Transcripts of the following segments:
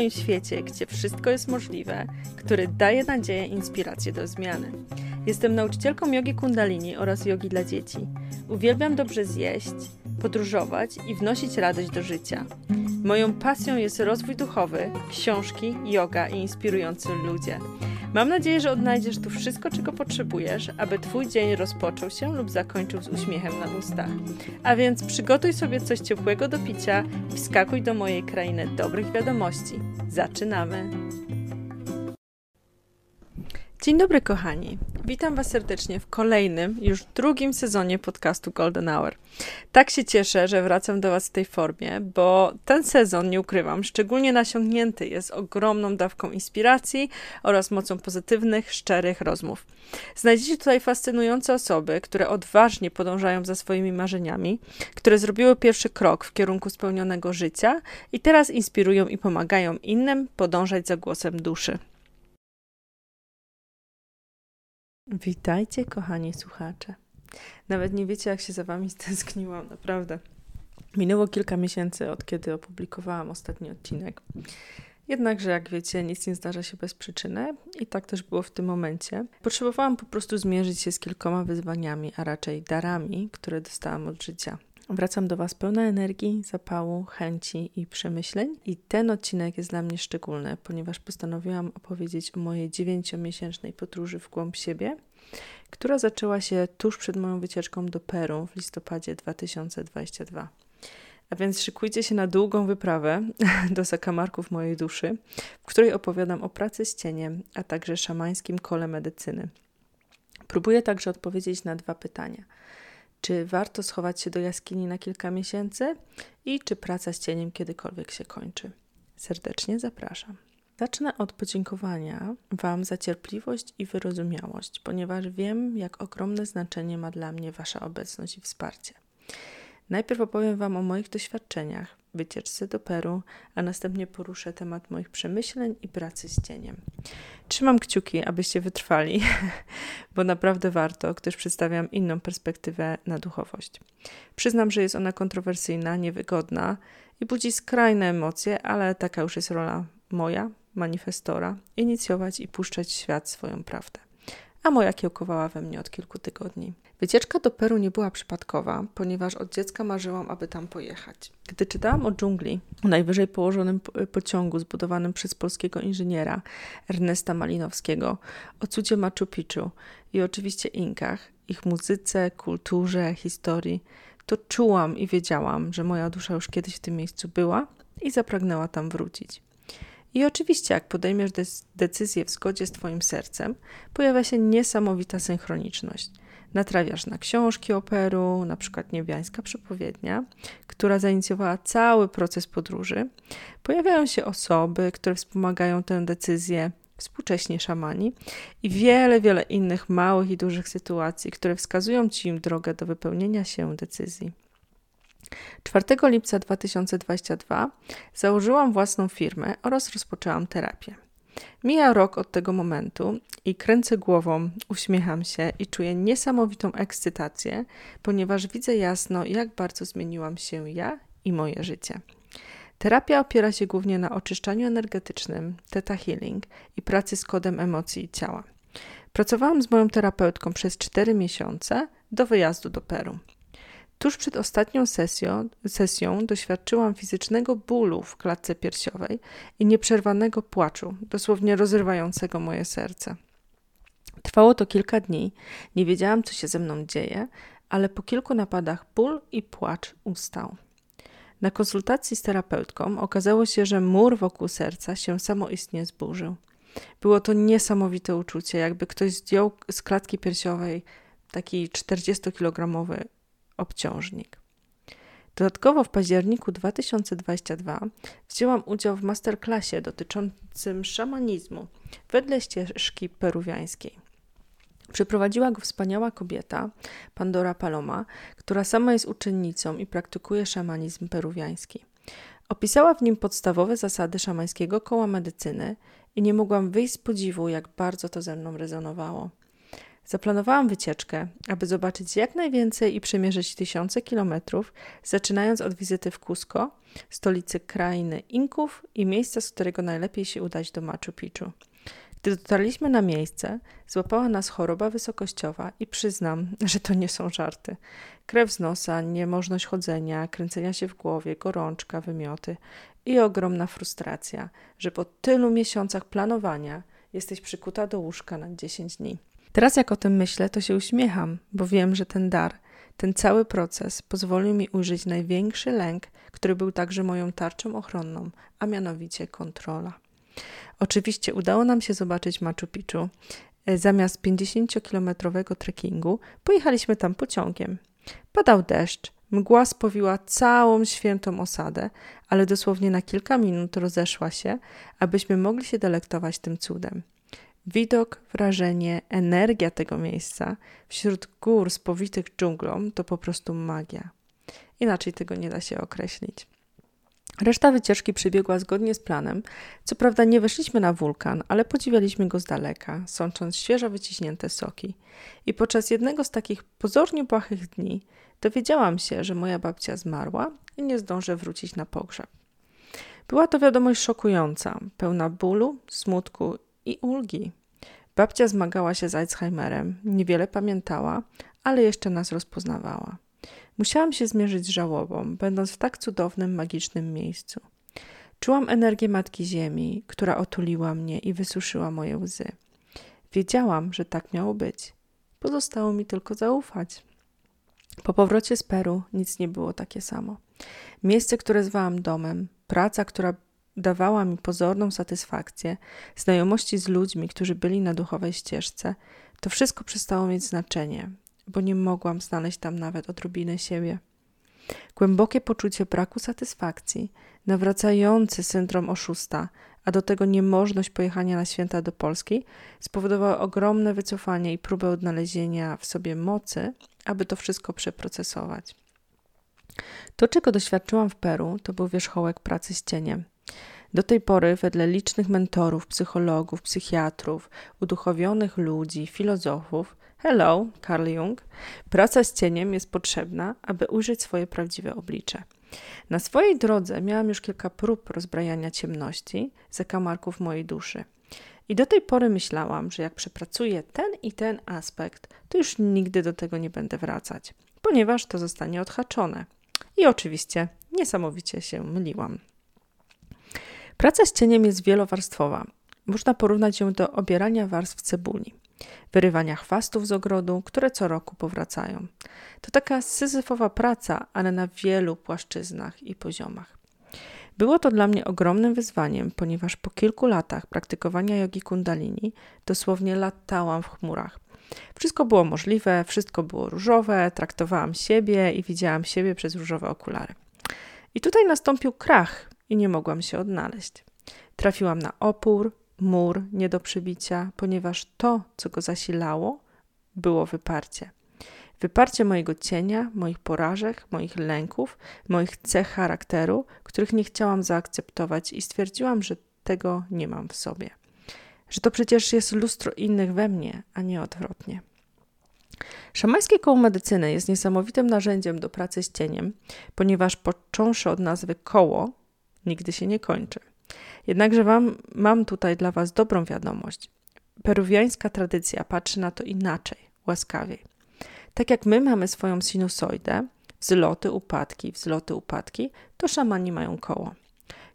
moim świecie, gdzie wszystko jest możliwe, który daje nadzieję i inspirację do zmiany. Jestem nauczycielką jogi kundalini oraz jogi dla dzieci. Uwielbiam dobrze zjeść, podróżować i wnosić radość do życia. Moją pasją jest rozwój duchowy, książki, yoga i inspirujący ludzie. Mam nadzieję, że odnajdziesz tu wszystko, czego potrzebujesz, aby Twój dzień rozpoczął się lub zakończył z uśmiechem na ustach. A więc przygotuj sobie coś ciepłego do picia i wskakuj do mojej krainy dobrych wiadomości. Zaczynamy! Dzień dobry, kochani. Witam Was serdecznie w kolejnym, już drugim sezonie podcastu Golden Hour. Tak się cieszę, że wracam do Was w tej formie, bo ten sezon, nie ukrywam, szczególnie nasiągnięty jest ogromną dawką inspiracji oraz mocą pozytywnych, szczerych rozmów. Znajdziecie tutaj fascynujące osoby, które odważnie podążają za swoimi marzeniami, które zrobiły pierwszy krok w kierunku spełnionego życia i teraz inspirują i pomagają innym podążać za głosem duszy. Witajcie, kochani słuchacze. Nawet nie wiecie, jak się za wami stęskniłam, naprawdę. Minęło kilka miesięcy od kiedy opublikowałam ostatni odcinek. Jednakże, jak wiecie, nic nie zdarza się bez przyczyny i tak też było w tym momencie. Potrzebowałam po prostu zmierzyć się z kilkoma wyzwaniami, a raczej darami, które dostałam od życia. Wracam do Was pełna energii, zapału, chęci i przemyśleń. I ten odcinek jest dla mnie szczególny, ponieważ postanowiłam opowiedzieć o mojej dziewięciomiesięcznej podróży w głąb siebie, która zaczęła się tuż przed moją wycieczką do Peru w listopadzie 2022. A więc szykujcie się na długą wyprawę do zakamarków mojej duszy, w której opowiadam o pracy z cieniem, a także szamańskim kole medycyny. Próbuję także odpowiedzieć na dwa pytania – czy warto schować się do jaskini na kilka miesięcy i czy praca z cieniem kiedykolwiek się kończy. Serdecznie zapraszam. Zacznę od podziękowania Wam za cierpliwość i wyrozumiałość, ponieważ wiem, jak ogromne znaczenie ma dla mnie Wasza obecność i wsparcie. Najpierw opowiem Wam o moich doświadczeniach, wycieczce do Peru, a następnie poruszę temat moich przemyśleń i pracy z cieniem. Trzymam kciuki, abyście wytrwali, bo naprawdę warto, gdyż przedstawiam inną perspektywę na duchowość. Przyznam, że jest ona kontrowersyjna, niewygodna i budzi skrajne emocje, ale taka już jest rola moja, manifestora, inicjować i puszczać w świat swoją prawdę a moja kiełkowała we mnie od kilku tygodni. Wycieczka do Peru nie była przypadkowa, ponieważ od dziecka marzyłam, aby tam pojechać. Gdy czytałam o dżungli, o najwyżej położonym pociągu zbudowanym przez polskiego inżyniera Ernesta Malinowskiego, o cudzie Machu Picchu i oczywiście Inkach, ich muzyce, kulturze, historii, to czułam i wiedziałam, że moja dusza już kiedyś w tym miejscu była i zapragnęła tam wrócić. I oczywiście, jak podejmiesz decyzję w zgodzie z Twoim sercem, pojawia się niesamowita synchroniczność. Natrawiasz na książki operu, na przykład Niebiańska Przepowiednia, która zainicjowała cały proces podróży. Pojawiają się osoby, które wspomagają tę decyzję, współcześnie szamani i wiele, wiele innych małych i dużych sytuacji, które wskazują Ci im drogę do wypełnienia się decyzji. 4 lipca 2022 założyłam własną firmę oraz rozpoczęłam terapię. Mija rok od tego momentu i kręcę głową, uśmiecham się i czuję niesamowitą ekscytację, ponieważ widzę jasno, jak bardzo zmieniłam się ja i moje życie. Terapia opiera się głównie na oczyszczaniu energetycznym, theta healing i pracy z kodem emocji i ciała. Pracowałam z moją terapeutką przez 4 miesiące do wyjazdu do Peru. Tuż przed ostatnią sesją, sesją doświadczyłam fizycznego bólu w klatce piersiowej i nieprzerwanego płaczu, dosłownie rozrywającego moje serce. Trwało to kilka dni, nie wiedziałam, co się ze mną dzieje, ale po kilku napadach ból i płacz ustał. Na konsultacji z terapeutką okazało się, że mur wokół serca się samoistnie zburzył. Było to niesamowite uczucie, jakby ktoś zdjął z klatki piersiowej taki 40-kilogramowy obciążnik. Dodatkowo w październiku 2022 wzięłam udział w masterclassie dotyczącym szamanizmu wedle ścieżki peruwiańskiej. Przeprowadziła go wspaniała kobieta, Pandora Paloma, która sama jest uczennicą i praktykuje szamanizm peruwiański. Opisała w nim podstawowe zasady szamańskiego koła medycyny i nie mogłam wyjść z podziwu, jak bardzo to ze mną rezonowało. Zaplanowałam wycieczkę, aby zobaczyć jak najwięcej i przemierzyć tysiące kilometrów, zaczynając od wizyty w Cusco, stolicy krainy Inków i miejsca, z którego najlepiej się udać do Machu Picchu. Gdy dotarliśmy na miejsce, złapała nas choroba wysokościowa i przyznam, że to nie są żarty. Krew z nosa, niemożność chodzenia, kręcenia się w głowie, gorączka, wymioty i ogromna frustracja, że po tylu miesiącach planowania jesteś przykuta do łóżka na 10 dni. Teraz jak o tym myślę, to się uśmiecham, bo wiem, że ten dar, ten cały proces pozwolił mi ujrzeć największy lęk, który był także moją tarczą ochronną, a mianowicie kontrola. Oczywiście udało nam się zobaczyć Machu Picchu. E, zamiast 50-kilometrowego trekkingu pojechaliśmy tam pociągiem. Padał deszcz, mgła spowiła całą świętą osadę, ale dosłownie na kilka minut rozeszła się, abyśmy mogli się delektować tym cudem. Widok, wrażenie, energia tego miejsca wśród gór spowitych dżunglą to po prostu magia. Inaczej tego nie da się określić. Reszta wycieczki przebiegła zgodnie z planem. Co prawda nie weszliśmy na wulkan, ale podziwialiśmy go z daleka, sącząc świeżo wyciśnięte soki. I podczas jednego z takich pozornie błahych dni dowiedziałam się, że moja babcia zmarła i nie zdążę wrócić na pogrzeb. Była to wiadomość szokująca, pełna bólu, smutku i ulgi. Babcia zmagała się z Alzheimerem, niewiele pamiętała, ale jeszcze nas rozpoznawała. Musiałam się zmierzyć z żałobą, będąc w tak cudownym, magicznym miejscu. Czułam energię Matki Ziemi, która otuliła mnie i wysuszyła moje łzy. Wiedziałam, że tak miało być. Pozostało mi tylko zaufać. Po powrocie z Peru nic nie było takie samo. Miejsce, które zwałam domem, praca, która dawała mi pozorną satysfakcję, znajomości z ludźmi, którzy byli na duchowej ścieżce, to wszystko przestało mieć znaczenie, bo nie mogłam znaleźć tam nawet odrobiny siebie. Głębokie poczucie braku satysfakcji, nawracający syndrom oszusta, a do tego niemożność pojechania na święta do Polski spowodowały ogromne wycofanie i próbę odnalezienia w sobie mocy, aby to wszystko przeprocesować. To, czego doświadczyłam w Peru, to był wierzchołek pracy z cieniem. Do tej pory, wedle licznych mentorów, psychologów, psychiatrów, uduchowionych ludzi, filozofów, hello, Carl Jung, praca z cieniem jest potrzebna, aby ujrzeć swoje prawdziwe oblicze. Na swojej drodze miałam już kilka prób rozbrajania ciemności, zakamarków mojej duszy. I do tej pory myślałam, że jak przepracuję ten i ten aspekt, to już nigdy do tego nie będę wracać, ponieważ to zostanie odhaczone. I oczywiście niesamowicie się myliłam. Praca z cieniem jest wielowarstwowa. Można porównać ją do obierania warstw cebuli, wyrywania chwastów z ogrodu, które co roku powracają. To taka syzyfowa praca, ale na wielu płaszczyznach i poziomach. Było to dla mnie ogromnym wyzwaniem, ponieważ po kilku latach praktykowania jogi kundalini dosłownie latałam w chmurach. Wszystko było możliwe, wszystko było różowe, traktowałam siebie i widziałam siebie przez różowe okulary. I tutaj nastąpił krach i nie mogłam się odnaleźć. Trafiłam na opór, mur nie do przybicia, ponieważ to, co go zasilało, było wyparcie. Wyparcie mojego cienia, moich porażek, moich lęków, moich cech charakteru, których nie chciałam zaakceptować i stwierdziłam, że tego nie mam w sobie. Że to przecież jest lustro innych we mnie, a nie odwrotnie. Szamańskie koło medycyny jest niesamowitym narzędziem do pracy z cieniem, ponieważ począwszy od nazwy koło, nigdy się nie kończy. Jednakże wam, mam tutaj dla Was dobrą wiadomość. Peruwiańska tradycja patrzy na to inaczej, łaskawiej. Tak jak my mamy swoją sinusoidę, wzloty, upadki, wzloty, upadki, to szamani mają koło.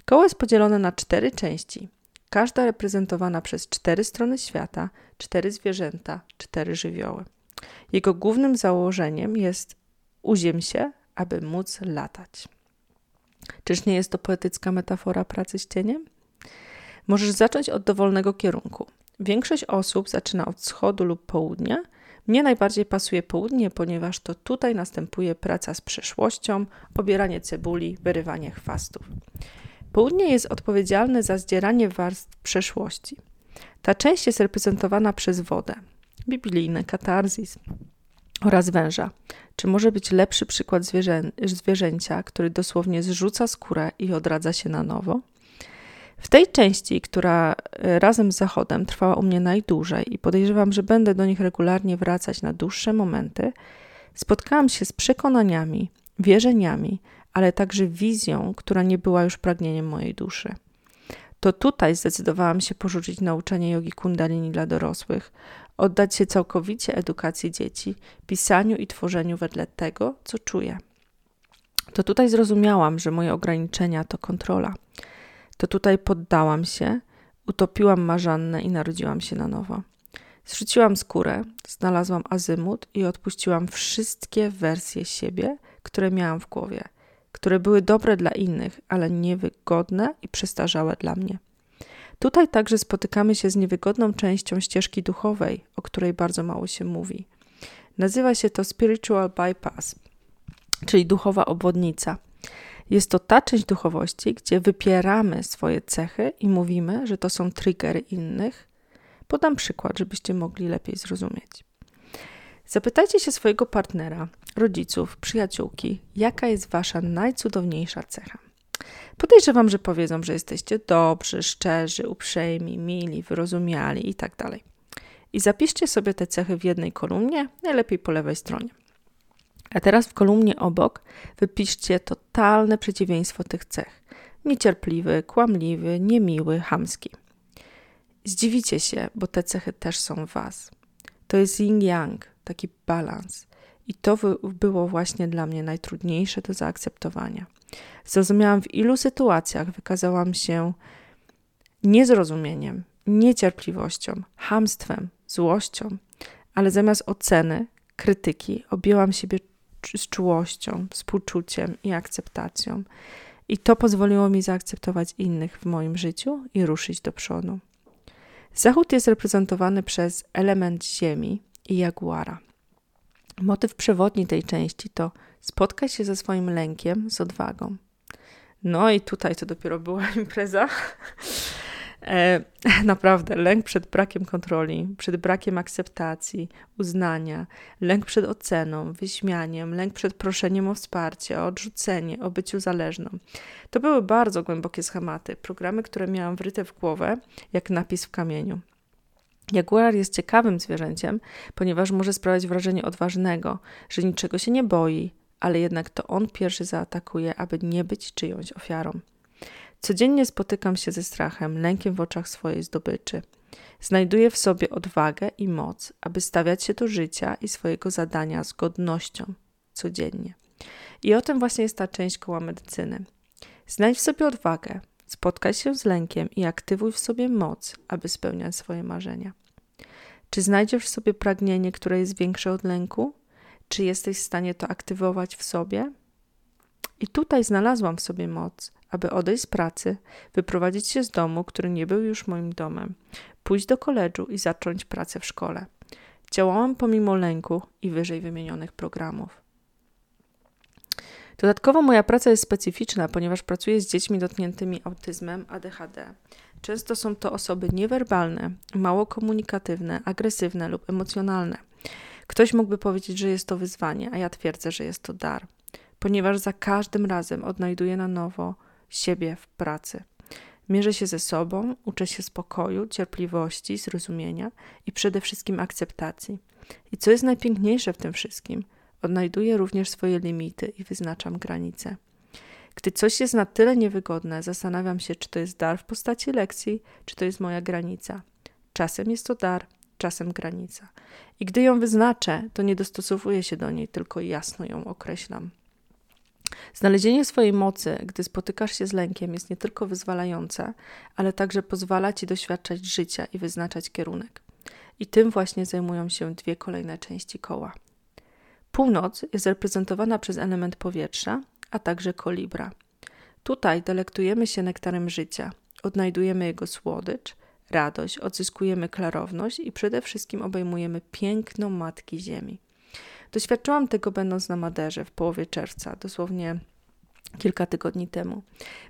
Koło jest podzielone na cztery części, każda reprezentowana przez cztery strony świata, cztery zwierzęta, cztery żywioły. Jego głównym założeniem jest uziem się, aby móc latać. Czyż nie jest to poetycka metafora pracy z cieniem? Możesz zacząć od dowolnego kierunku. Większość osób zaczyna od wschodu lub południa. Mnie najbardziej pasuje południe, ponieważ to tutaj następuje praca z przeszłością, obieranie cebuli, wyrywanie chwastów. Południe jest odpowiedzialne za zdzieranie warstw przeszłości. Ta część jest reprezentowana przez wodę, biblijny katarzis oraz węża. Czy może być lepszy przykład zwierzę, zwierzęcia, który dosłownie zrzuca skórę i odradza się na nowo? W tej części, która e, razem z zachodem trwała u mnie najdłużej i podejrzewam, że będę do nich regularnie wracać na dłuższe momenty, spotkałam się z przekonaniami, wierzeniami, ale także wizją, która nie była już pragnieniem mojej duszy. To tutaj zdecydowałam się porzucić nauczanie jogi kundalini dla dorosłych, oddać się całkowicie edukacji dzieci, pisaniu i tworzeniu wedle tego, co czuję. To tutaj zrozumiałam, że moje ograniczenia to kontrola. To tutaj poddałam się, utopiłam marzannę i narodziłam się na nowo. Zrzuciłam skórę, znalazłam azymut i odpuściłam wszystkie wersje siebie, które miałam w głowie, które były dobre dla innych, ale niewygodne i przestarzałe dla mnie. Tutaj także spotykamy się z niewygodną częścią ścieżki duchowej, o której bardzo mało się mówi. Nazywa się to spiritual bypass, czyli duchowa obwodnica. Jest to ta część duchowości, gdzie wypieramy swoje cechy i mówimy, że to są triggery innych. Podam przykład, żebyście mogli lepiej zrozumieć. Zapytajcie się swojego partnera, rodziców, przyjaciółki, jaka jest wasza najcudowniejsza cecha. Podejrzewam, że powiedzą, że jesteście dobrzy, szczerzy, uprzejmi, mili, wyrozumiali itd. Tak I zapiszcie sobie te cechy w jednej kolumnie, najlepiej po lewej stronie. A teraz w kolumnie obok wypiszcie totalne przeciwieństwo tych cech. Niecierpliwy, kłamliwy, niemiły, hamski. Zdziwicie się, bo te cechy też są w Was. To jest yin-yang, taki balans. I to było właśnie dla mnie najtrudniejsze do zaakceptowania. Zrozumiałam, w ilu sytuacjach wykazałam się niezrozumieniem, niecierpliwością, hamstwem, złością, ale zamiast oceny, krytyki, objęłam siebie z czułością, współczuciem i akceptacją. I to pozwoliło mi zaakceptować innych w moim życiu i ruszyć do przodu. Zachód jest reprezentowany przez element ziemi i jaguara. Motyw przewodni tej części to spotkać się ze swoim lękiem z odwagą. No i tutaj to dopiero była impreza. E, naprawdę, lęk przed brakiem kontroli, przed brakiem akceptacji, uznania, lęk przed oceną, wyśmianiem, lęk przed proszeniem o wsparcie, o odrzucenie, o byciu zależną. To były bardzo głębokie schematy, programy, które miałam wryte w głowę, jak napis w kamieniu. Jaguar jest ciekawym zwierzęciem, ponieważ może sprawiać wrażenie odważnego, że niczego się nie boi, ale jednak to on pierwszy zaatakuje, aby nie być czyjąś ofiarą. Codziennie spotykam się ze strachem, lękiem w oczach swojej zdobyczy. Znajduję w sobie odwagę i moc, aby stawiać się do życia i swojego zadania z godnością codziennie. I o tym właśnie jest ta część koła medycyny. Znajdź w sobie odwagę, spotkaj się z lękiem i aktywuj w sobie moc, aby spełniać swoje marzenia. Czy znajdziesz w sobie pragnienie, które jest większe od lęku? Czy jesteś w stanie to aktywować w sobie? I tutaj znalazłam w sobie moc, aby odejść z pracy, wyprowadzić się z domu, który nie był już moim domem, pójść do koledżu i zacząć pracę w szkole. Działałam pomimo lęku i wyżej wymienionych programów. Dodatkowo moja praca jest specyficzna, ponieważ pracuję z dziećmi dotkniętymi autyzmem ADHD. Często są to osoby niewerbalne, mało komunikatywne, agresywne lub emocjonalne. Ktoś mógłby powiedzieć, że jest to wyzwanie, a ja twierdzę, że jest to dar, ponieważ za każdym razem odnajduję na nowo siebie w pracy. Mierzę się ze sobą, uczę się spokoju, cierpliwości, zrozumienia i przede wszystkim akceptacji. I co jest najpiękniejsze w tym wszystkim, odnajduję również swoje limity i wyznaczam granice. Gdy coś jest na tyle niewygodne, zastanawiam się, czy to jest dar w postaci lekcji, czy to jest moja granica. Czasem jest to dar, czasem granica. I gdy ją wyznaczę, to nie dostosowuję się do niej, tylko jasno ją określam. Znalezienie swojej mocy, gdy spotykasz się z lękiem, jest nie tylko wyzwalające, ale także pozwala ci doświadczać życia i wyznaczać kierunek. I tym właśnie zajmują się dwie kolejne części koła. Północ jest reprezentowana przez element powietrza, a także kolibra. Tutaj delektujemy się nektarem życia, odnajdujemy jego słodycz, radość, odzyskujemy klarowność i przede wszystkim obejmujemy piękno Matki Ziemi. Doświadczyłam tego będąc na Maderze w połowie czerwca, dosłownie kilka tygodni temu.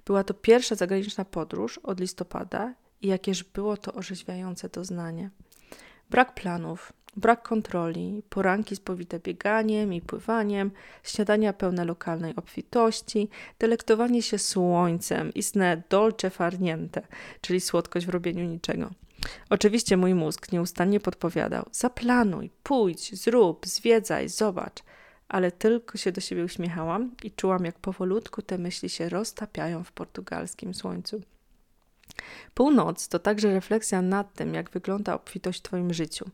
Była to pierwsza zagraniczna podróż od listopada i jakież było to orzeźwiające doznanie. Brak planów, Brak kontroli, poranki spowite bieganiem i pływaniem, śniadania pełne lokalnej obfitości, delektowanie się słońcem, istne dolce farniente, czyli słodkość w robieniu niczego. Oczywiście mój mózg nieustannie podpowiadał: zaplanuj, pójdź, zrób, zwiedzaj, zobacz. Ale tylko się do siebie uśmiechałam i czułam, jak powolutku te myśli się roztapiają w portugalskim słońcu. Północ to także refleksja nad tym, jak wygląda obfitość w Twoim życiu,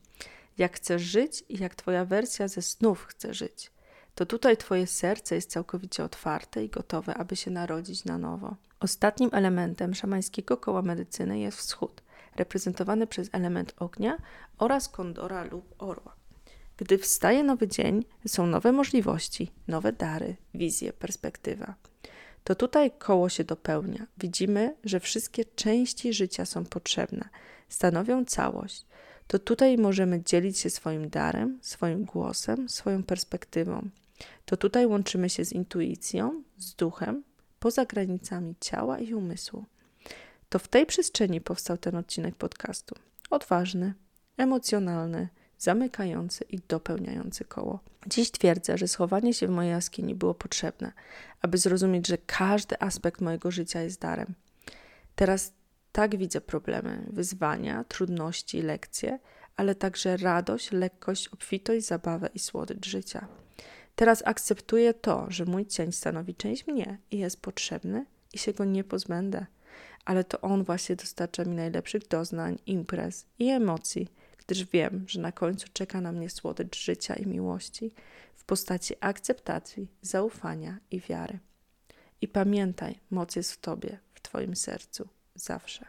jak chcesz żyć i jak Twoja wersja ze snów chce żyć. To tutaj Twoje serce jest całkowicie otwarte i gotowe, aby się narodzić na nowo. Ostatnim elementem szamańskiego koła medycyny jest wschód, reprezentowany przez element ognia oraz kondora lub orła. Gdy wstaje nowy dzień, są nowe możliwości, nowe dary, wizje, perspektywa to tutaj koło się dopełnia. Widzimy, że wszystkie części życia są potrzebne, stanowią całość. To tutaj możemy dzielić się swoim darem, swoim głosem, swoją perspektywą. To tutaj łączymy się z intuicją, z duchem, poza granicami ciała i umysłu. To w tej przestrzeni powstał ten odcinek podcastu. Odważny, emocjonalny, zamykający i dopełniający koło. Dziś twierdzę, że schowanie się w mojej jaskini było potrzebne, aby zrozumieć, że każdy aspekt mojego życia jest darem. Teraz tak widzę problemy, wyzwania, trudności, lekcje, ale także radość, lekkość, obfitość, zabawę i słodycz życia. Teraz akceptuję to, że mój cień stanowi część mnie i jest potrzebny i się go nie pozbędę, ale to on właśnie dostarcza mi najlepszych doznań, imprez i emocji gdyż wiem, że na końcu czeka na mnie słodycz życia i miłości w postaci akceptacji, zaufania i wiary. I pamiętaj, moc jest w Tobie, w Twoim sercu, zawsze.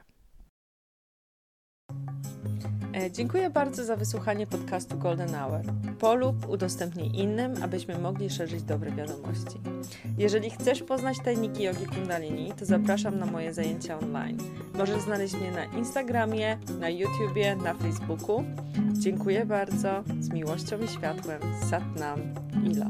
E, dziękuję bardzo za wysłuchanie podcastu Golden Hour. Polub, udostępnij innym, abyśmy mogli szerzyć dobre wiadomości. Jeżeli chcesz poznać tajniki jogi kundalini, to zapraszam na moje zajęcia online. Możesz znaleźć mnie na Instagramie, na YouTubie, na Facebooku. Dziękuję bardzo. Z miłością i światłem. Satnam. Ilo.